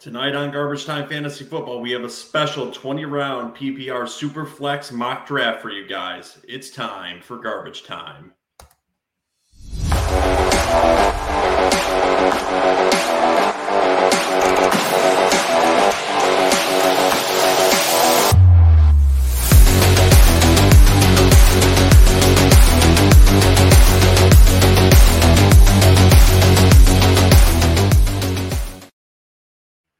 Tonight on Garbage Time Fantasy Football, we have a special 20 round PPR Super Flex mock draft for you guys. It's time for Garbage Time.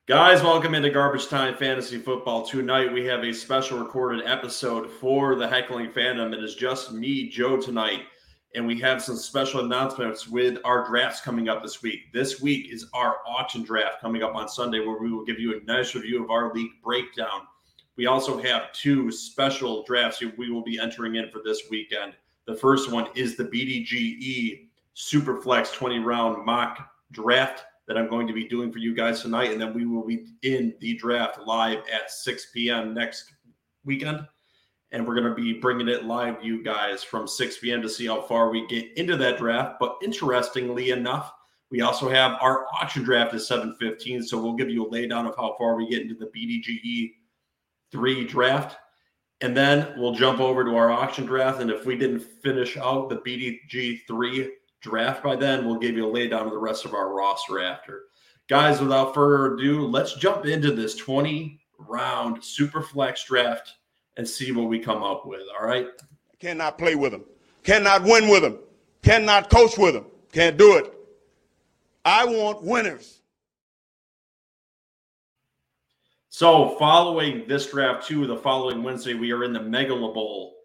Guys, welcome into Garbage Time Fantasy Football. Tonight we have a special recorded episode for the Heckling Fandom. It is just me, Joe, tonight, and we have some special announcements with our drafts coming up this week. This week is our auction draft coming up on Sunday, where we will give you a nice review of our league breakdown. We also have two special drafts we will be entering in for this weekend. The first one is the BDGE Superflex 20 round mock draft that I'm going to be doing for you guys tonight. And then we will be in the draft live at 6 p.m. next weekend. And we're going to be bringing it live to you guys from 6 p.m. to see how far we get into that draft. But interestingly enough, we also have our auction draft at 7:15, so we'll give you a laydown of how far we get into the BDGE three draft, and then we'll jump over to our auction draft. And if we didn't finish out the BDG three draft by then. We'll give you a laydown of the rest of our roster after. Guys, without further ado, let's jump into this 20 round super flex draft and see what we come up with. All right. Cannot play with them. Cannot win with them. Cannot coach with them. Can't do it. I want winners. So, following this draft, too, the following Wednesday, we are in the Megala Bowl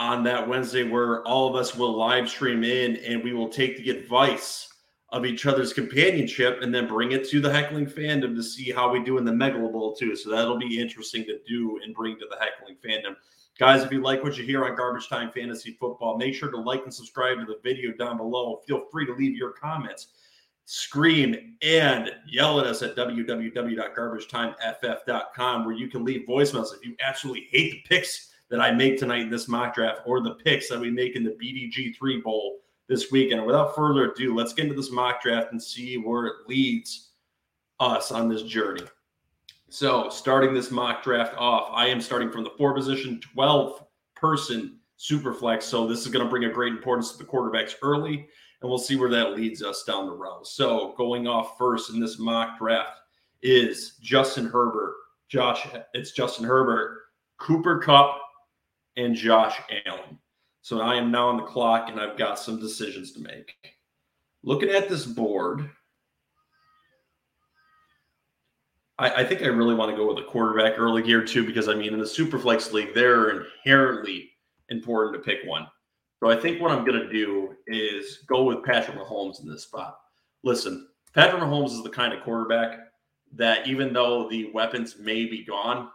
on that Wednesday where all of us will live stream in and we will take the advice of each other's companionship and then bring it to the heckling fandom to see how we do in the Megala Bowl too. So that'll be interesting to do and bring to the heckling fandom. Guys, if you like what you hear on Garbage Time Fantasy Football, make sure to like and subscribe to the video down below. Feel free to leave your comments, scream, and yell at us at www.garbagetimeft.com where you can leave voicemails if you absolutely hate the picks that I make tonight in this mock draft or the picks that we make in the BDG3 Bowl this weekend. Without further ado, let's get into this mock draft and see where it leads us on this journey. So, starting this mock draft off, I am starting from the four position, 12 person super flex. So, this is going to bring a great importance to the quarterbacks early, and we'll see where that leads us down the road. So, going off first in this mock draft is Justin Herbert. Josh, it's Justin Herbert, Cooper Kupp, and Josh Allen. So I am now on the clock and I've got some decisions to make. Looking at this board, I, I think I really want to go with a quarterback early here too, because I mean, in the Superflex League, they're inherently important to pick one. So I think what I'm going to do is go with Patrick Mahomes in this spot. Listen, Patrick Mahomes is the kind of quarterback that even though the weapons may be gone,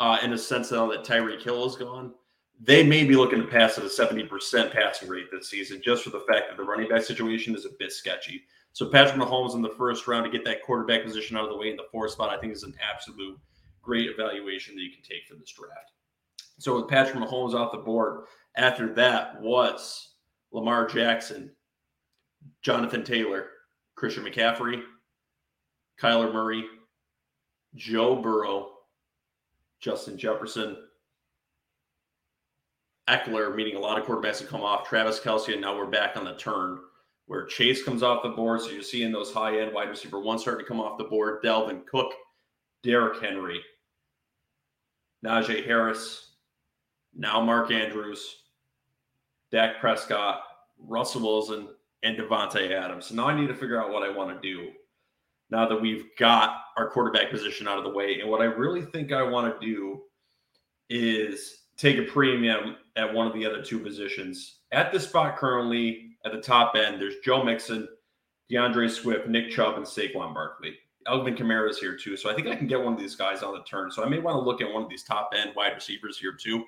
uh, in a sense now that Tyreek Hill is gone, they may be looking to pass at a 70% passing rate this season just for the fact that the running back situation is a bit sketchy. So Patrick Mahomes in the first round to get that quarterback position out of the way in the fourth spot, I think is an absolute great evaluation that you can take for this draft. So with Patrick Mahomes off the board, after that was Lamar Jackson, Jonathan Taylor, Christian McCaffrey, Kyler Murray, Joe Burrow, Justin Jefferson, Ekeler meaning a lot of quarterbacks have come off, Travis Kelce, and now we're back on the turn where Chase comes off the board. So you're seeing those high end wide receiver one starting to come off the board. Dalvin Cook, Derrick Henry, Najee Harris, now Mark Andrews, Dak Prescott, Russell Wilson, and Davante Adams. So now I need to figure out what I want to do now that we've got our quarterback position out of the way. And what I really think I want to do is take a premium at one of the other two positions. At the spot currently at the top end, there's Joe Mixon, DeAndre Swift, Nick Chubb, and Saquon Barkley. Alvin Kamara is here too. So I think I can get one of these guys on the turn. So I may want to look at one of these top end wide receivers here too.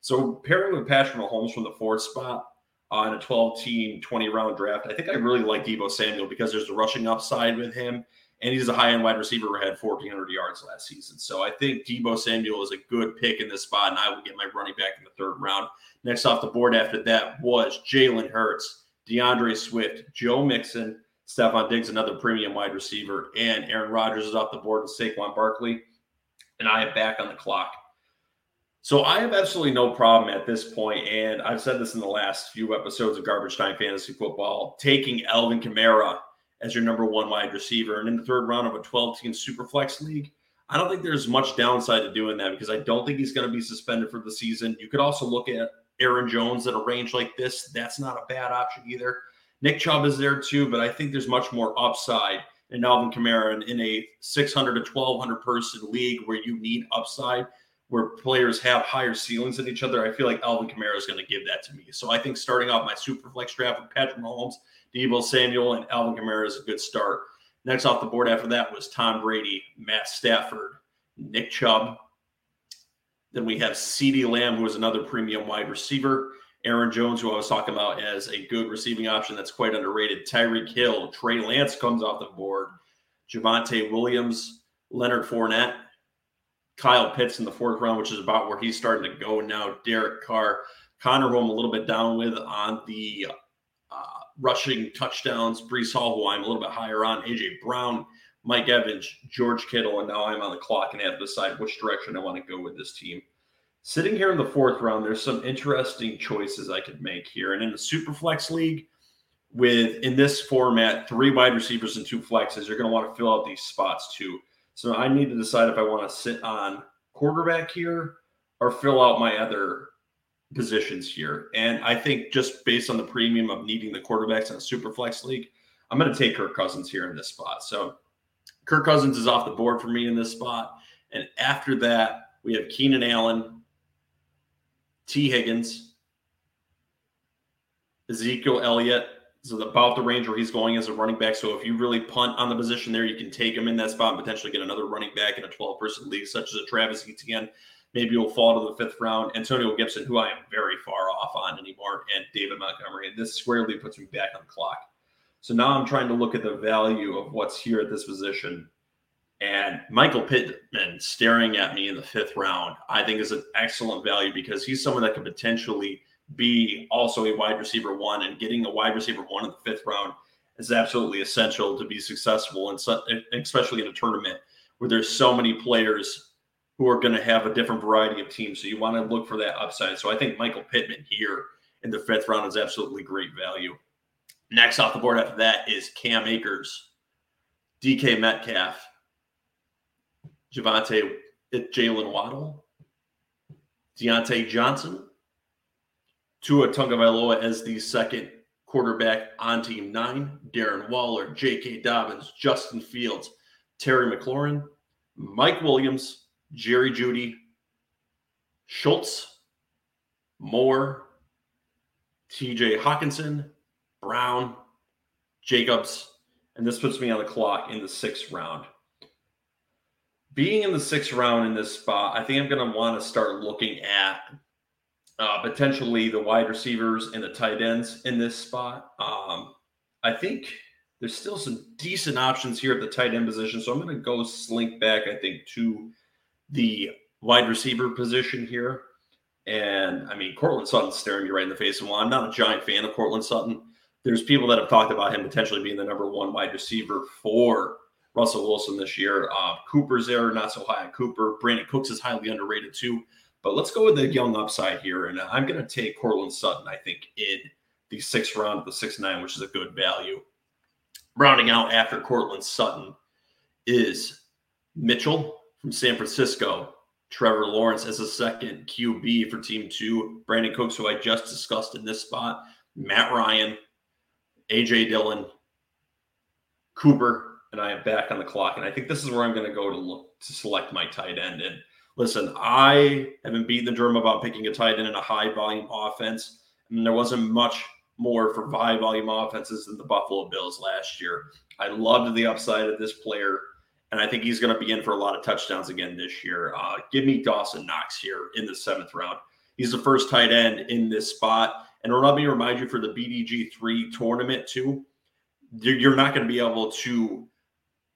So pairing with Patrick Mahomes from the fourth spot uh, on a 12 team, 20 round draft, I think I really like Deebo Samuel because there's the rushing upside with him and he's a high end wide receiver who had 1,400 yards last season. So I think Deebo Samuel is a good pick in this spot, and I will get my running back in the third round. Next off the board after that was Jalen Hurts, DeAndre Swift, Joe Mixon, Stefon Diggs, another premium wide receiver, and Aaron Rodgers is off the board with Saquon Barkley, and I am back on the clock. So I have absolutely no problem at this point, and I've said this in the last few episodes of Garbage Time Fantasy Football, taking Alvin Kamara as your number one wide receiver, and in the third round of a 12-team Superflex league. I don't think there's much downside to doing that because I don't think he's going to be suspended for the season. You could also look at Aaron Jones at a range like this. That's not a bad option either. Nick Chubb is there too, but I think there's much more upside in Alvin Kamara in a 600 to 1200 person league where you need upside, where players have higher ceilings than each other. I feel like Alvin Kamara is going to give that to me. So I think starting off my super flex draft with Patrick Mahomes, Deebo Samuel, and Alvin Kamara is a good start. Next off the board after that was Tom Brady, Matt Stafford, Nick Chubb. Then we have CeeDee Lamb, who is another premium wide receiver. Aaron Jones, who I was talking about as a good receiving option that's quite underrated. Tyreek Hill, Trey Lance comes off the board. Javonte Williams, Leonard Fournette, Kyle Pitts in the fourth round, which is about where he's starting to go now. Derek Carr, Connor, who I'm a little bit down with on the rushing touchdowns. Breece Hall, who I'm a little bit higher on. AJ Brown, Mike Evans, George Kittle, and now I'm on the clock and have to decide which direction I want to go with this team. Sitting here in the fourth round, there's some interesting choices I could make here. And in the super flex league, with in this format, three wide receivers and two flexes, you're going to want to fill out these spots too. So I need to decide if I want to sit on quarterback here or fill out my other positions here. And I think just based on the premium of needing the quarterbacks in a super flex league, I'm going to take Kirk Cousins here in this spot. So Kirk Cousins is off the board for me in this spot. And after that, we have Keenan Allen, Tee Higgins, Ezekiel Elliott is about the range where he's going as a running back. So if you really punt on the position there, you can take him in that spot and potentially get another running back in a 12 person league, such as a Travis Etienne. Maybe he'll fall to the fifth round. Antonio Gibson, who I am very far off on anymore, and David Montgomery. And this squarely puts me back on the clock. So now I'm trying to look at the value of what's here at this position and Michael Pittman staring at me in the fifth round, I think is an excellent value because he's someone that could potentially be also a wide receiver one, and getting a wide receiver one in the fifth round is absolutely essential to be successful, and especially in a tournament where there's so many players who are going to have a different variety of teams. So you want to look for that upside. So I think Michael Pittman here in the fifth round is absolutely great value. Next off the board after that is Cam Akers, DK Metcalf, Javonte, uh, Jaylen Waddle, Diontae Johnson, Tua Tagovailoa as the second quarterback on Team Nine, Darren Waller, J.K. Dobbins, Justin Fields, Terry McLaurin, Mike Williams, Jerry Jeudy, Schultz, Moore, T.J. Hockenson, Brown, Jacobs, and this puts me on the clock in the sixth round being in the sixth round in this spot, I think I'm going to want to start looking at uh, potentially the wide receivers and the tight ends in this spot. Um, I think there's still some decent options here at the tight end position. So I'm going to go slink back, I think, to the wide receiver position here. And I mean, Courtland Sutton's staring me right in the face. And while I'm not a giant fan of Courtland Sutton, there's people that have talked about him potentially being the number one wide receiver for Russell Wilson this year. Uh, Cooper's there, not so high on Cooper. Brandin Cooks is highly underrated too. But let's go with the young upside here. And I'm going to take Courtland Sutton, I think, in the sixth round of the six nine, which is a good value. Rounding out after Courtland Sutton is Mitchell from San Francisco. Trevor Lawrence as a second QB for team two. Brandin Cooks, who I just discussed in this spot. Matt Ryan, AJ Dillon, Cooper, and I am back on the clock. And I think this is where I'm going to go to look to select my tight end. And listen, I haven't beaten the drum about picking a tight end in a high volume offense. and there wasn't much more for high volume offenses than the Buffalo Bills last year. I loved the upside of this player, and I think he's going to be in for a lot of touchdowns again this year. Uh, give me Dawson Knox here in the seventh round. He's the first tight end in this spot. And let me remind you for the BDG3 tournament, too, you're not going to be able to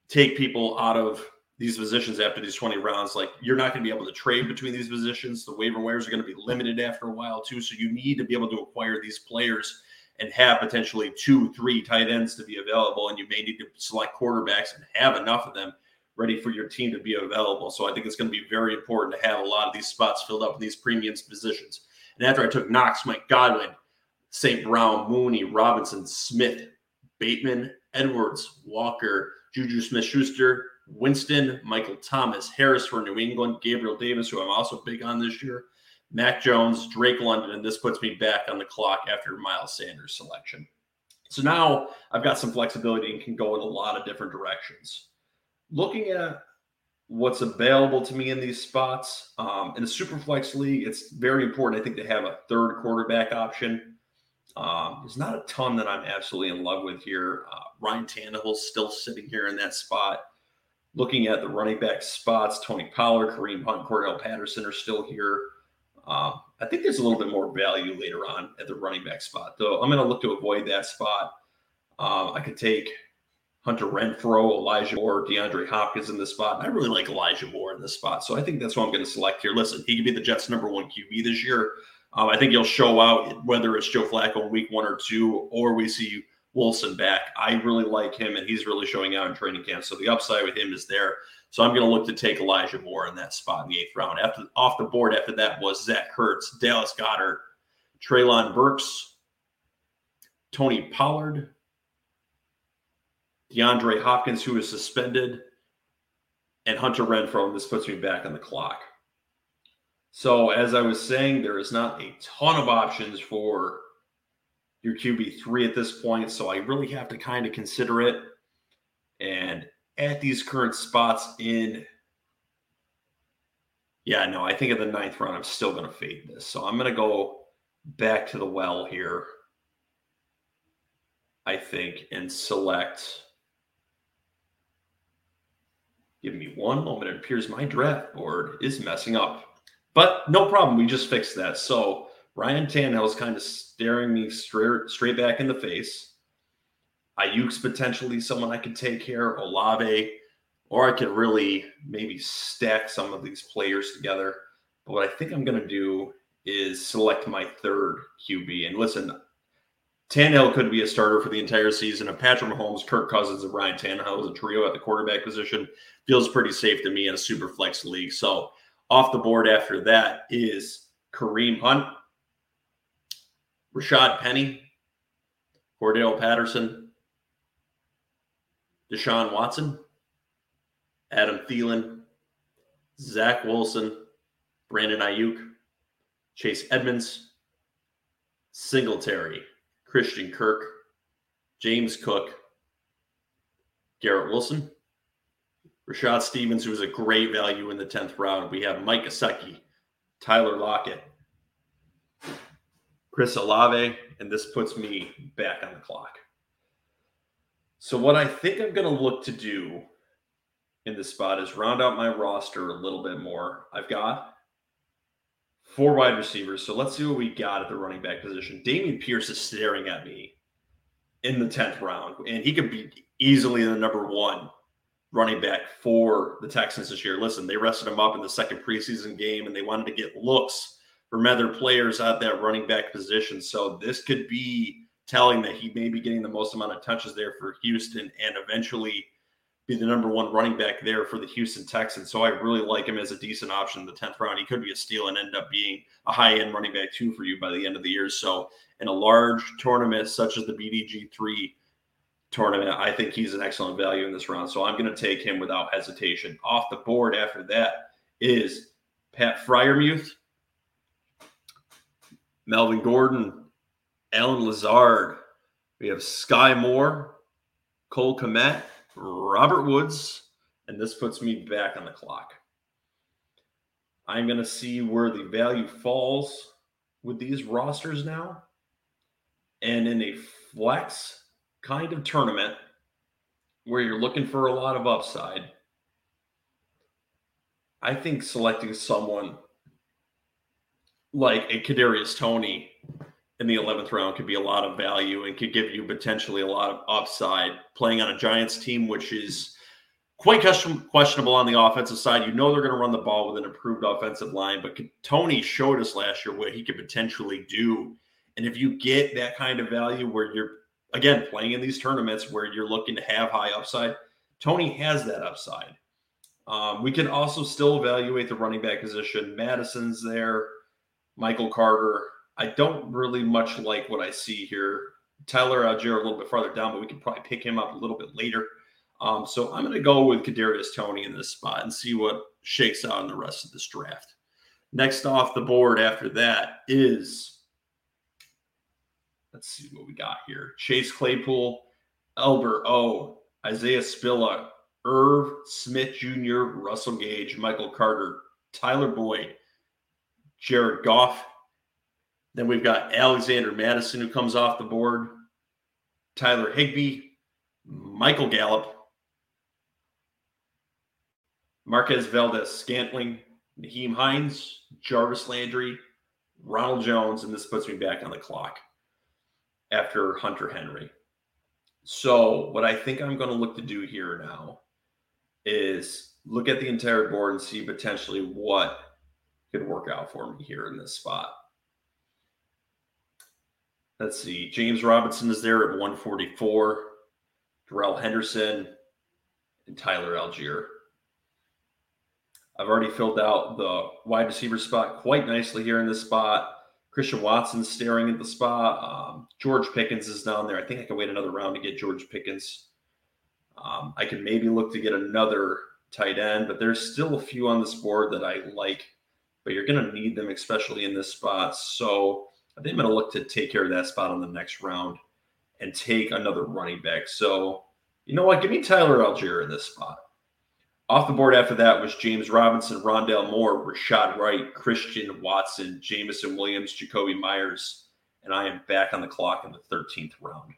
take people out of these positions after these 20 rounds. Like you're not going to be able to trade between these positions. The waiver wires are going to be limited after a while too. So you need to be able to acquire these players and have potentially two, three tight ends to be available, and you may need to select quarterbacks and have enough of them ready for your team to be available. So I think it's going to be very important to have a lot of these spots filled up in these premium positions. And after I took Knox, Mike Godwin, St. Brown, Mooney, Robinson, Smith, Bateman, Edwards, Walker, Juju Smith Schuster, Winston, Michael Thomas, Harris for New England, Gabriel Davis, who I'm also big on this year, Mac Jones, Drake London, and this puts me back on the clock after Miles Sanders selection. So now I've got some flexibility and can go in a lot of different directions. Looking at what's available to me in these spots um, in the Superflex League, it's very important, I think, to have a third quarterback option. Um, there's not a ton that I'm absolutely in love with here. Uh, Ryan Tannehill's still sitting here in that spot. Looking at the running back spots, Tony Pollard, Kareem Hunt, Cordarrelle Patterson are still here. Uh, I think there's a little bit more value later on at the running back spot, though. I'm going to look to avoid that spot. Uh, I could take Hunter Renfrow, Elijah Moore, DeAndre Hopkins in this spot. And I really like Elijah Moore in this spot. So I think that's what I'm going to select here. Listen, he could be the Jets' number one QB this year. Um, I think he'll show out whether it's Joe Flacco in week one or two, or we see Wilson back. I really like him, and he's really showing out in training camp. So the upside with him is there. So I'm going to look to take Elijah Moore in that spot in the eighth round. After off the board after that was Zach Ertz, Dallas Goedert, Treylon Burks, Tony Pollard, DeAndre Hopkins, who is suspended, and Hunter Renfrow. And this puts me back on the clock. So, as I was saying, there is not a ton of options for your QB3 at this point. So, I really have to kind of consider it. And at these current spots in, yeah, no, I think in the ninth round, I'm still going to fade this. So, I'm going to go back to the well here, I think, and select. Give me one moment. It appears my draft board is messing up. But no problem. We just fixed that. So Ryan Tannehill is kind of staring me straight straight back in the face. Aiyuk's potentially someone I could take here. Olave, or I could really maybe stack some of these players together. But what I think I'm going to do is select my third QB. And listen, Tannehill could be a starter for the entire season. If Patrick Mahomes, Kirk Cousins, and Ryan Tannehill is a trio at the quarterback position, feels pretty safe to me in a super flex league. So off the board after that is Kareem Hunt, Rashad Penny, Cordell Patterson, Deshaun Watson, Adam Thielen, Zach Wilson, Brandon Aiyuk, Chase Edmonds, Singletary, Christian Kirk, James Cook, Garrett Wilson, Rashad Stevens, who was a great value in the 10th round. We have Mike Gesicki, Tyler Lockett, Chris Olave, and this puts me back on the clock. So, what I think I'm going to look to do in this spot is round out my roster a little bit more. I've got four wide receivers. So, let's see what we got at the running back position. Dameon Pierce is staring at me in the 10th round, and he could be easily the number one running back for the Texans this year. Listen, they rested him up in the second preseason game and they wanted to get looks from other players at that running back position. So this could be telling that he may be getting the most amount of touches there for Houston and eventually be the number one running back there for the Houston Texans. So I really like him as a decent option in the 10th round. He could be a steal and end up being a high end running back too for you by the end of the year. So in a large tournament such as the BDG3, tournament. I think he's an excellent value in this round. So I'm going to take him without hesitation. Off the board after that is Pat Freiermuth, Melvin Gordon, Allen Lazard. We have Sky Moore, Cole Kmet, Robert Woods, and this puts me back on the clock. I'm going to see where the value falls with these rosters now. And in a flex, kind of tournament where you're looking for a lot of upside, I think selecting someone like a Kadarius Toney in the 11th round could be a lot of value and could give you potentially a lot of upside playing on a Giants team, which is quite questionable on the offensive side. You know they're going to run the ball with an improved offensive line, but Toney showed us last year what he could potentially do And if you get that kind of value where you're, again, playing in these tournaments where you're looking to have high upside, Toney has that upside. Um, we can also still evaluate the running back position. Mattison's there, Michael Carter. I don't really much like what I see here. Tyler Allgeier a little bit farther down, but we can probably pick him up a little bit later. Um, so I'm going to go with Kadarius Toney in this spot and see what shakes out in the rest of this draft. Next off the board after that is let's see what we got here. Chase Claypool, Albert O, Isaiah Spiller, Irv Smith Jr., Russell Gage, Michael Carter, Tyler Boyd, Jared Goff. Then we've got Alexander Mattison, who comes off the board, Tyler Higbee, Michael Gallup, Marquez Valdes Scantling, Nyheim Hines, Jarvis Landry, Ronald Jones, and this puts me back on the clock after Hunter Henry. So, what I think I'm going to look to do here now is look at the entire board and see potentially what could work out for me here in this spot. Let's see. James Robinson is there at 144. Darrell Henderson and Tyler Allgeier. I've already filled out the wide receiver spot quite nicely here in this spot. Christian Watson's staring at the spot. Um, George Pickens is down there. I think I can wait another round to get George Pickens. Um, I can maybe look to get another tight end, but there's still a few on this board that I like, but you're going to need them, especially in this spot. So I think I'm going to look to take care of that spot on the next round and take another running back. So, you know what? Give me Tyler Allgeier in this spot. Off the board after that was James Robinson, Rondale Moore, Rachaad White, Christian Watson, Jameson Williams, Jakobi Meyers, and I am back on the clock in the 13th round.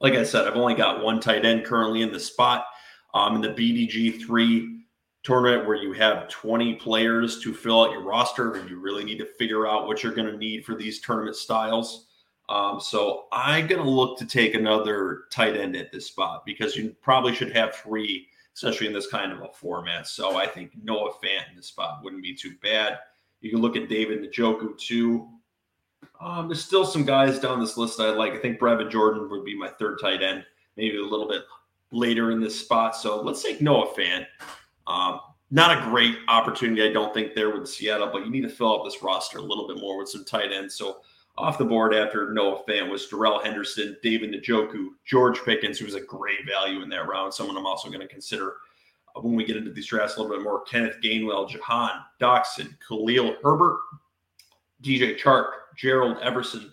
Like I said, I've only got one tight end currently in the spot. Um, in the BDG three tournament where you have 20 players to fill out your roster and you really need to figure out what you're going to need for these tournament styles. Um, so I'm going to look to take another tight end at this spot because you probably should have three especially in this kind of a format. So I think Noah Fant in this spot wouldn't be too bad. You can look at David Njoku too. Um, there's still some guys down this list I like. I think Brevin Jordan would be my third tight end, maybe a little bit later in this spot. So let's take Noah Fant. Um, not a great opportunity, I don't think, there with Seattle, but you need to fill up this roster a little bit more with some tight ends. So off the board after Noah Fant was Darrell Henderson, David Njoku, George Pickens, who's a great value in that round. Someone I'm also going to consider uh, when we get into these drafts a little bit more. Kenneth Gainwell, Jahan Dotson, Khalil Herbert, DJ Chark, Gerald Everson,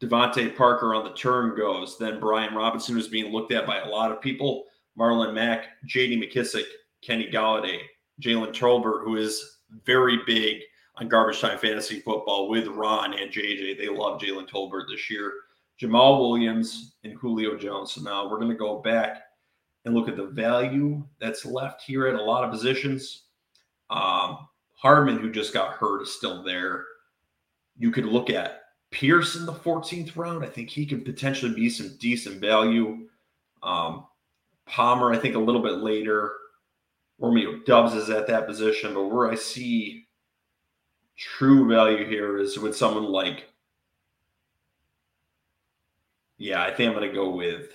DeVante Parker on the turn goes. Then Brian Robinson, was being looked at by a lot of people. Marlon Mack, JD McKissic, Kenny Golladay, Jalen Tolbert, who is very big on Garbage Time Fantasy Football with Ron and JJ. They love Jalen Tolbert this year. Jamaal Williams and Julio Jones. So now we're going to go back and look at the value that's left here at a lot of positions. Um, Hardman, who just got hurt, is still there. You could look at Pierce in the 14th round. I think he could potentially be some decent value. Um, Palmer, I think a little bit later. Romeo Doubs is at that position, but where I see true value here is with someone like, yeah, I think I'm going to go with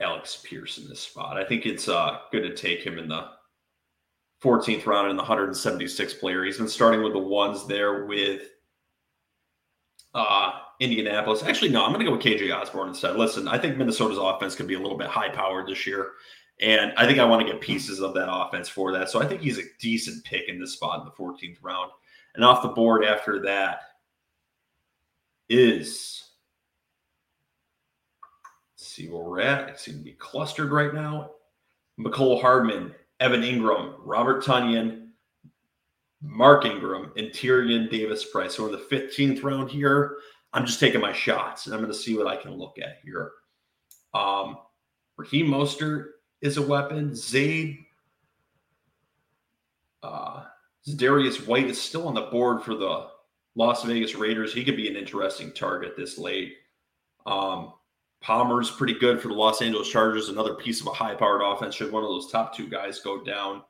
Alec Pierce in this spot. I think it's uh, good to take him in the 14th round in the 176 player. He's been starting with the ones there with uh, Indianapolis. Actually, no, I'm going to go with KJ Osborn instead. Listen, I think Minnesota's offense could be a little bit high powered this year. And I think I want to get pieces of that offense for that. So I think he's a decent pick in this spot in the 14th round. And off the board after that is see where we're at. It seems to be clustered right now. Mecole Hardman, Evan Engram, Robert Tonyan, Mark Ingram, and Tyrion Davis Price. So in the 15th round here, I'm just taking my shots and I'm going to see what I can look at here. Um, Raheem Mostert is a weapon. Zaid, uh, Darius White is still on the board for the Las Vegas Raiders. He could be an interesting target this late. Um, Palmer's pretty good for the Los Angeles Chargers. Another piece of a high powered offense. Should one of those top two guys go down,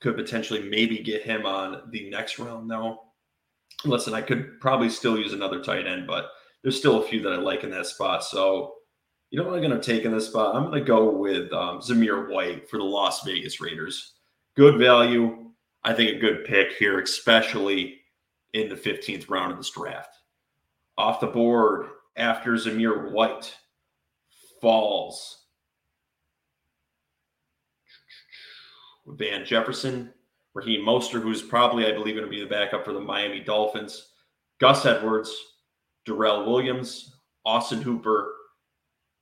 could potentially maybe get him on the next round, though. listen, I could probably still use another tight end, but there's still a few that I like in that spot. So, you know what I'm going to take in this spot? I'm going to go with um, Zamir White for the Las Vegas Raiders. Good value. I think a good pick here, especially in the 15th round of this draft. Off the board after Zamir White falls. Van Jefferson, Raheem Mostert, who's probably, I believe, going to be the backup for the Miami Dolphins, Gus Edwards, Darrel Williams, Austin Hooper,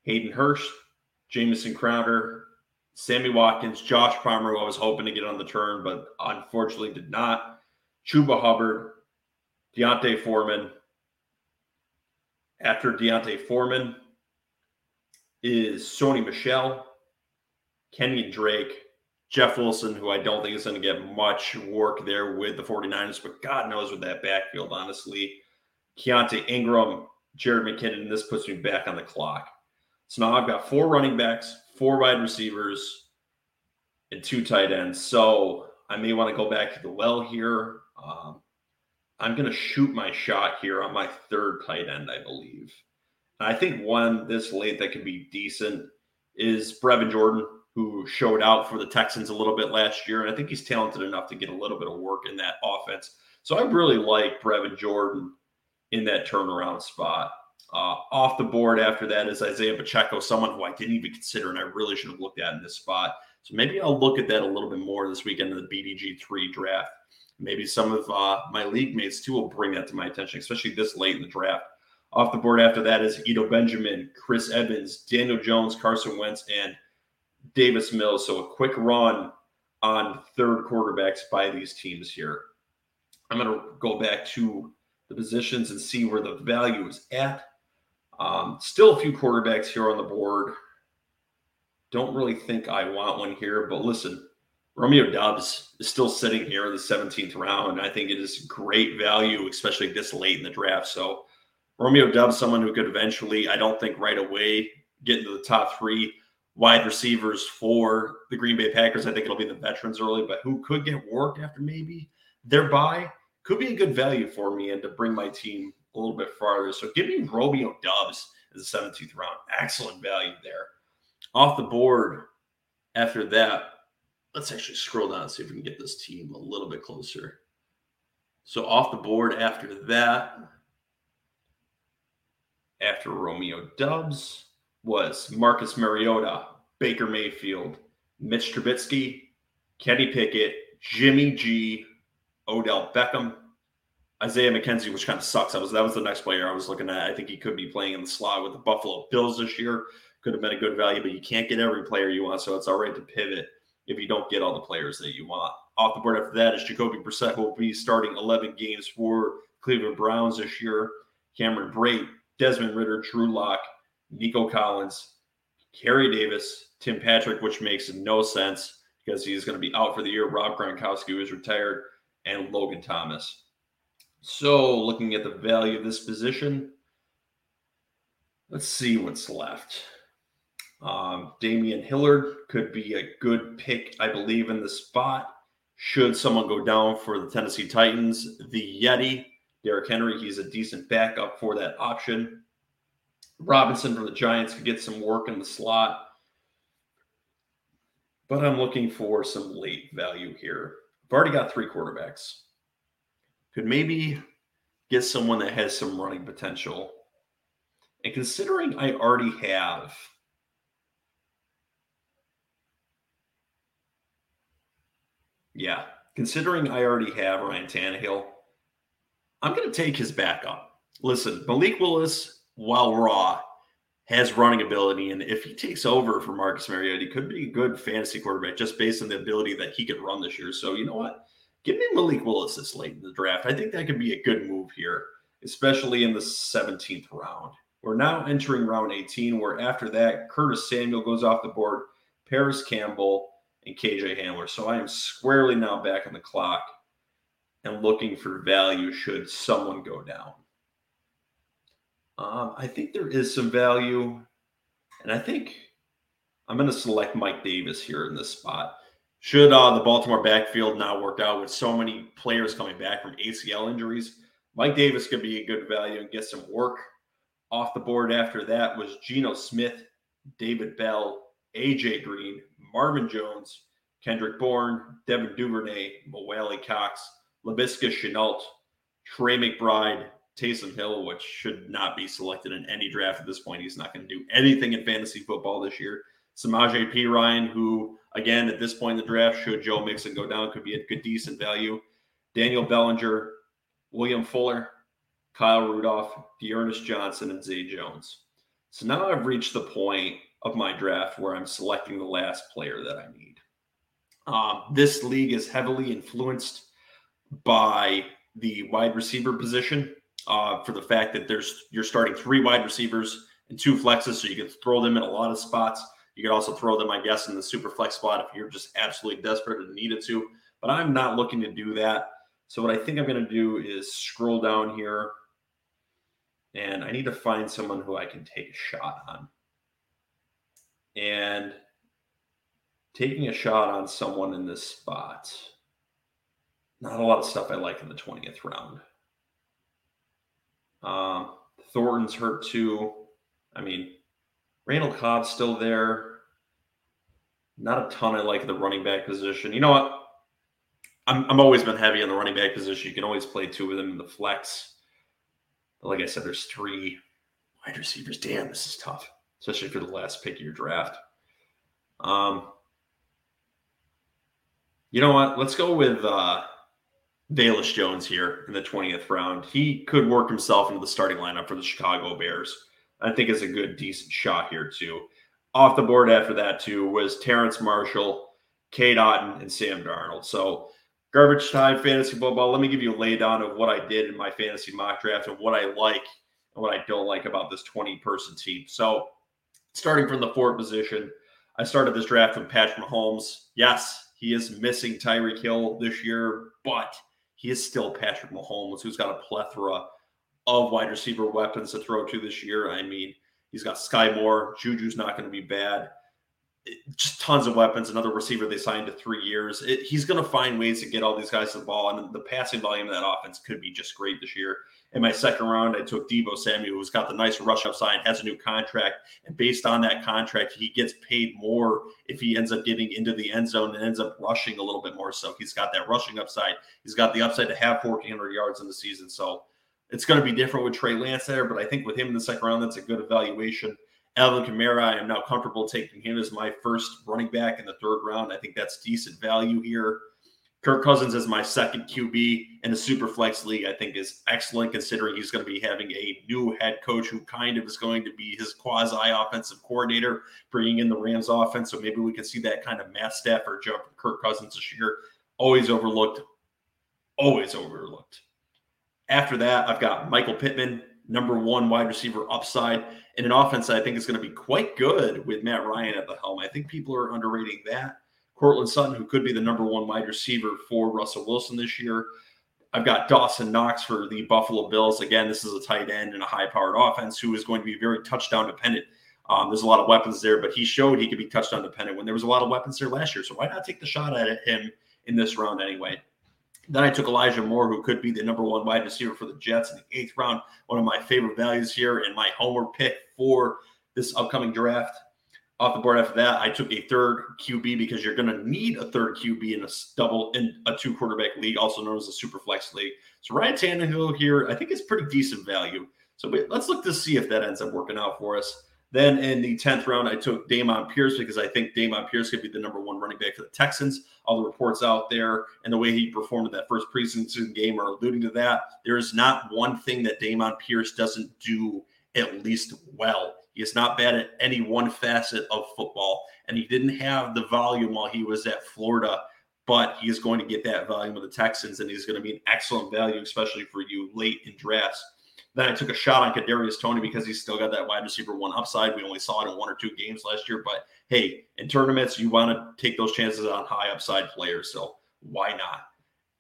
Hayden Hurst, Jamison Crowder, Sammy Watkins, Josh Palmer, who I was hoping to get on the turn, but unfortunately did not. Chuba Hubbard, D'Onta Foreman. After D'Onta Foreman is Sony Michel, Kenyan Drake, Jeff Wilson, who I don't think is going to get much work there with the 49ers, but God knows with that backfield, honestly. Keaontay Ingram, Jerick McKinnon, this puts me back on the clock. So now I've got four running backs, four wide receivers, and two tight ends. So I may want to go back to the well here. Um, I'm going to shoot my shot here on my third tight end, I believe. And I think one this late that could be decent is Brevin Jordan who showed out for the Texans a little bit last year. And I think he's talented enough to get a little bit of work in that offense. So I really like Brevin Jordan in that turnaround spot. Uh, off the board after that is Isaiah Pacheco, someone who I didn't even consider and I really should have looked at in this spot. So maybe I'll look at that a little bit more this weekend in the BDG3 draft. Maybe some of uh, my league mates too will bring that to my attention, especially this late in the draft. Off the board after that is Eno Benjamin, Chris Evans, Daniel Jones, Carson Wentz, and Davis Mills. So a quick run on third quarterbacks by these teams here. I'm going to go back to the positions and see where the value is at. Um, still a few quarterbacks here on the board. Don't really think I want one here, but listen, Romeo Doubs is still sitting here in the 17th round. I think it is great value, especially this late in the draft. So Romeo Doubs, someone who could eventually, I don't think right away, get into the top three wide receivers for the Green Bay Packers. I think it'll be the veterans early, but who could get work after maybe their bye could be a good value for me and to bring my team a little bit farther. So give me Romeo Doubs as a 17th round. Excellent value there. Off the board after that, let's actually scroll down and see if we can get this team a little bit closer. So off the board after that, after Romeo Doubs, was Marcus Mariota, Baker Mayfield, Mitch Trubisky, Kenny Pickett, Jimmy G, Odell Beckham, Isaiah McKenzie, which kind of sucks. That was that was the next player I was looking at. I think he could be playing in the slot with the Buffalo Bills this year. Could have been a good value, but you can't get every player you want, so it's all right to pivot if you don't get all the players that you want. Off the board after that is Jacoby Brissett, will be starting 11 games for Cleveland Browns this year. Cameron Brate, Desmond Ridder, Drew Lock, Nico Collins, Kerry Davis, Tim Patrick, which makes no sense because he's going to be out for the year. Rob Gronkowski is retired, and Logan Thomas. So, looking at the value of this position, let's see what's left. Um, Damian Hillard could be a good pick, I believe, in the spot. Should someone go down for the Tennessee Titans, the Yeti, Derrick Henry, he's a decent backup for that option. Robinson from the Giants could get some work in the slot. But I'm looking for some late value here. I've already got three quarterbacks. Could maybe get someone that has some running potential. And considering I already have Yeah, considering I already have Ryan Tannehill, I'm going to take his backup. Listen, Malik Willis while raw, has running ability. And if he takes over for Marcus Mariota, he could be a good fantasy quarterback just based on the ability that he could run this year. So, you know what? Give me Malik Willis this late in the draft. I think that could be a good move here, especially in the 17th round. We're now entering round 18, where after that, Curtis Samuel goes off the board, Parris Campbell, and KJ Hamler. So I am squarely now back on the clock and looking for value should someone go down. Um, I think there is some value, and I think I'm going to select Mike Davis here in this spot. Should uh, the Baltimore backfield now work out with so many players coming back from ACL injuries, Mike Davis could be a good value and get some work. Off the board after that was Geno Smith, David Bell, AJ Green, Marvin Jones, Kendrick Bourne, Devin Duvernay, Mo Alie-Cox, Laviska Shenault, Trey McBride, Taysom Hill, which should not be selected in any draft at this point. He's not going to do anything in fantasy football this year. Samaje Ryan, who, again, at this point in the draft, should Joe Mixon go down, could be a good, decent value. Daniel Bellinger, William Fuller, Kyle Rudolph, D'Ernest Johnson, and Zay Jones. So now I've reached the point of my draft where I'm selecting the last player that I need. Um, this league is heavily influenced by the wide receiver position uh, for the fact that there's you're starting three wide receivers and two flexes, so you can throw them in a lot of spots. You could also throw them, I guess, in the super flex spot if you're just absolutely desperate and needed to. But I'm not looking to do that. So what I think I'm going to do is scroll down here, and I need to find someone who I can take a shot on. And taking a shot on someone in this spot, not a lot of stuff I like in the 20th round. Um, Thornton's hurt too. I mean, Randall Cobb's still there. Not a ton I like the running back position. You know what? I'm I'm always been heavy on the running back position. You can always play two of them in the flex. But like I said, there's three wide receivers. Damn, this is tough, especially for the last pick of your draft. Um, you know what? Let's go with uh, Jones here in the 20th round. He could work himself into the starting lineup for the Chicago Bears. I think is a good, decent shot here, too. Off the board after that, too, was Terrace Marshall, Kate Otten, and Sam Darnold. So, garbage time fantasy football. Let me give you a laydown of what I did in my fantasy mock draft and what I like and what I don't like about this 20 person team. So, starting from the fourth position, I started this draft with Patrick Mahomes. Yes, he is missing Tyreek Hill this year, but he is still Patrick Mahomes, who's got a plethora of wide receiver weapons to throw to this year. I mean, he's got Sky Moore. Juju's not going to be bad. It, just tons of weapons. Another receiver they signed to three years. It, he's going to find ways to get all these guys the ball, and the passing volume of that offense could be just great this year. In my second round, I took Deebo Samuel, who's got the nice rush upside, has a new contract. And based on that contract, he gets paid more if he ends up getting into the end zone and ends up rushing a little bit more. So he's got that rushing upside. He's got the upside to have 1,400 yards in the season. So it's going to be different with Trey Lance there, but I think with him in the second round, that's a good evaluation. Alvin Kamara, I am now comfortable taking him as my first running back in the third round. I think that's decent value here. Kirk Cousins as my second QB in the super flex league, I think is excellent considering he's going to be having a new head coach who kind of is going to be his quasi offensive coordinator, bringing in the Rams offense. So maybe we can see that kind of Matt Stafford jump from Kirk Cousins this year. Always overlooked, always overlooked. After that, I've got Michael Pittman, number one wide receiver upside, in an offense I think is going to be quite good with Matt Ryan at the helm. I think people are underrating that. Courtland Sutton, who could be the number one wide receiver for Russell Wilson this year. I've got Dawson Knox for the Buffalo Bills. Again, this is a tight end and a high powered offense who is going to be very touchdown dependent. Um, there's a lot of weapons there, but he showed he could be touchdown dependent when there was a lot of weapons there last year. So why not take the shot at him in this round anyway? Then I took Elijah Moore, who could be the number one wide receiver for the Jets in the eighth round. One of my favorite values here and my homer pick for this upcoming draft off the board after that, I took a third QB because you're going to need a third QB in a double in a two quarterback league, also known as a super flex league. So Ryan Tannehill here, I think is pretty decent value. So let's look to see if that ends up working out for us. Then in the 10th round, I took Dameon Pierce because I think Dameon Pierce could be the number one running back for the Texans. All the reports out there and the way he performed in that first preseason game are alluding to that. There is not one thing that Dameon Pierce doesn't do at least well. He is not bad at any one facet of football, and he didn't have the volume while he was at Florida. But he is going to get that volume with the Texans, and he's going to be an excellent value, especially for you late in drafts. Then I took a shot on Kadarius Toney because he's still got that wide receiver one upside. We only saw it in one or two games last year, but hey, in tournaments you want to take those chances on high upside players, so why not?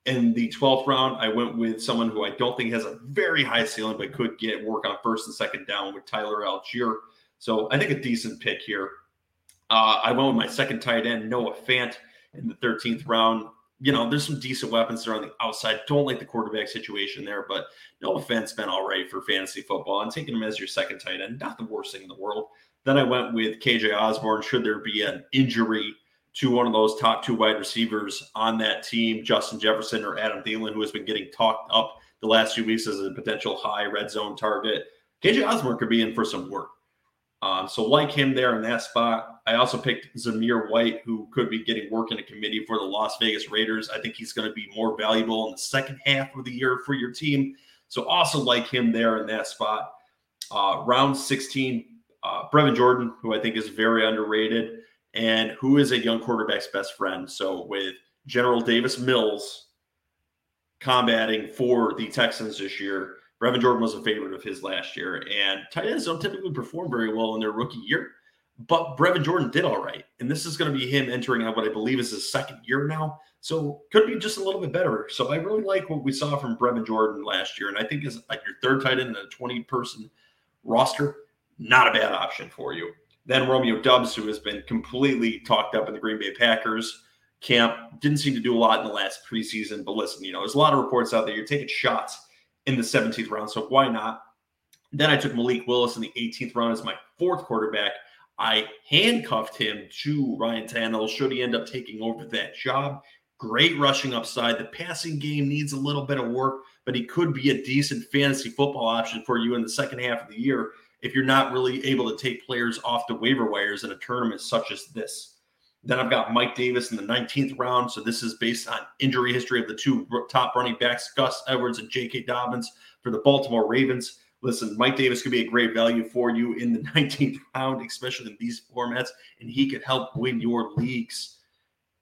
In the 12th round, I went with someone who I don't think has a very high ceiling, but could get work on first and second down with Tyler Allgeier. So I think a decent pick here. Uh, I went with my second tight end, Noah Fant, in the 13th round. You know, there's some decent weapons there on the outside. Don't like the quarterback situation there, but no offense, been all right for fantasy football. And taking him as your second tight end, not the worst thing in the world. Then I went with KJ Osborn. Should there be an injury to one of those top two wide receivers on that team, Justin Jefferson or Adam Thielen, who has been getting talked up the last few weeks as a potential high red zone target, KJ Osborn could be in for some work. Um, so like him there in that spot. I also picked Zamir White, who could be getting work in a committee for the Las Vegas Raiders. I think he's going to be more valuable in the second half of the year for your team. So also like him there in that spot. Uh, round 16, uh, Brevin Jordan, who I think is very underrated and who is a young quarterback's best friend. So with General Davis Mills combating for the Texans this year, Brevin Jordan was a favorite of his last year, and tight ends don't typically perform very well in their rookie year. But Brevin Jordan did all right, and this is going to be him entering what I believe is his second year now. So could be just a little bit better. So I really like what we saw from Brevin Jordan last year, and I think is like your third tight end in a 20 person roster, not a bad option for you. Then Romeo Doubs, who has been completely talked up in the Green Bay Packers camp, didn't seem to do a lot in the last preseason. But listen, you know, there's a lot of reports out there. You're taking shots in the 17th round. So why not? Then I took Malik Willis in the 18th round as my fourth quarterback. I handcuffed him to Ryan Tannehill should he end up taking over that job. Great rushing upside. The passing game needs a little bit of work, but he could be a decent fantasy football option for you in the second half of the year if you're not really able to take players off the waiver wires in a tournament such as this. Then I've got Mike Davis in the 19th round. So this is based on injury history of the two top running backs, Gus Edwards and J.K. Dobbins for the Baltimore Ravens. Listen, Mike Davis could be a great value for you in the 19th round, especially in these formats, and he could help win your leagues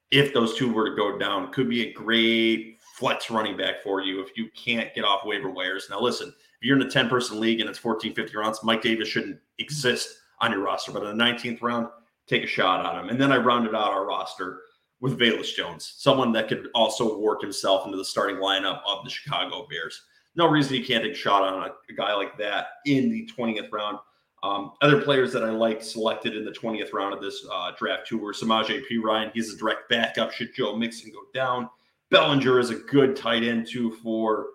if those two were to go down. Could be a great flex running back for you if you can't get off waiver wires. Now, listen, if you're in a 10 person league and it's 14, 50 rounds, Mike Davis shouldn't exist on your roster. But in the 19th round, take a shot on him. And then I rounded out our roster with Velus Jones, someone that could also work himself into the starting lineup of the Chicago Bears. No reason you can't take a shot on a, a guy like that in the 20th round. Um, other players that I liked selected in the 20th round of this uh, draft too were Samaje Perine. He's a direct backup should Joe Mixon go down. Bellinger is a good tight end too for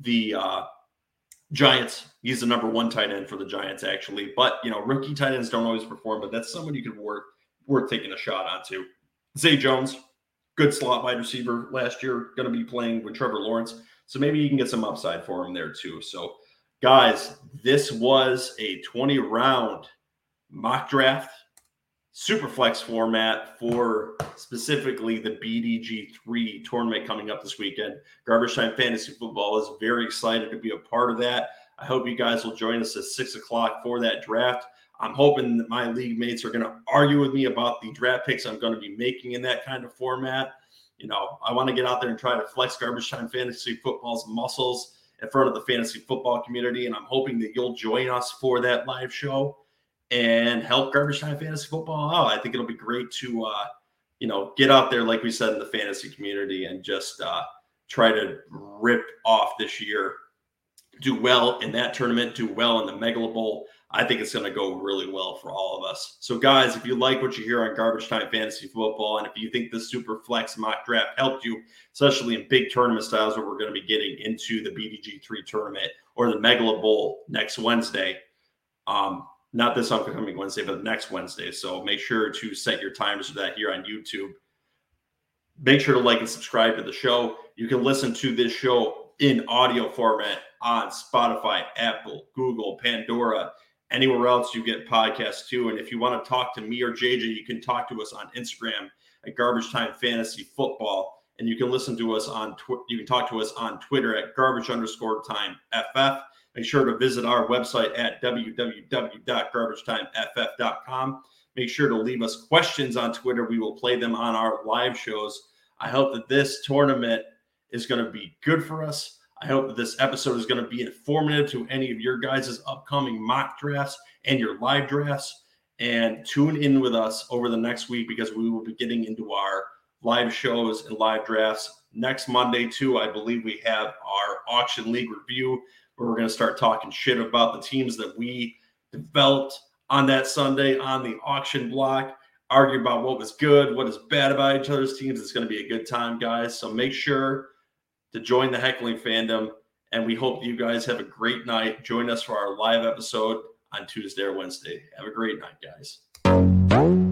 the uh, Giants. He's the number one tight end for the Giants, actually. But you know, rookie tight ends don't always perform, but that's someone you could work worth taking a shot onto. Zay Jones, good slot wide receiver last year, going to be playing with Trevor Lawrence. So maybe you can get some upside for him there too. So, guys, this was a 20 round mock draft, super flex format for specifically the BDG3 tournament coming up this weekend. Garbage Time Fantasy Football is very excited to be a part of that. I hope you guys will join us at six o'clock for that draft. I'm hoping that my league mates are going to argue with me about the draft picks I'm going to be making in that kind of format. You know, I want to get out there and try to flex garbage time fantasy football's muscles in front of the fantasy football community. And I'm hoping that you'll join us for that live show and help garbage time fantasy football. I think it'll be great to, uh, you know, get out there, like we said, in the fantasy community and just uh, try to rip off this year do well in that tournament, do well in the Megala Bowl. I think it's going to go really well for all of us. So, guys, if you like what you hear on Garbage Time Fantasy Football, and if you think the Super Flex mock draft helped you, especially in big tournament styles where we're going to be getting into the BDG3 tournament or the Megala Bowl next Wednesday, um, not this upcoming Wednesday, but next Wednesday. So, make sure to set your timers for that here on YouTube. Make sure to like and subscribe to the show. You can listen to this show in audio format on Spotify, Apple, Google, Pandora, anywhere else you get podcasts too. And if you want to talk to me or JJ, you can talk to us on Instagram at Garbage Time Fantasy Football. And you can listen to us on Twitter. You can talk to us on Twitter at garbage underscore time FF. Make sure to visit our website at www.garbagetimeft.com. Make sure to leave us questions on Twitter. We will play them on our live shows. I hope that this tournament is going to be good for us. I hope that this episode is going to be informative to any of your guys' upcoming mock drafts and your live drafts. And tune in with us over the next week because we will be getting into our live shows and live drafts next Monday, too. I believe we have our auction league review where we're going to start talking shit about the teams that we developed on that Sunday on the auction block. argue about what was good, what is bad about each other's teams. It's going to be a good time, guys. So make sure to join the heckling fandom. And we hope you guys have a great night. Join us for our live episode on Tuesday or Wednesday. Have a great night, guys.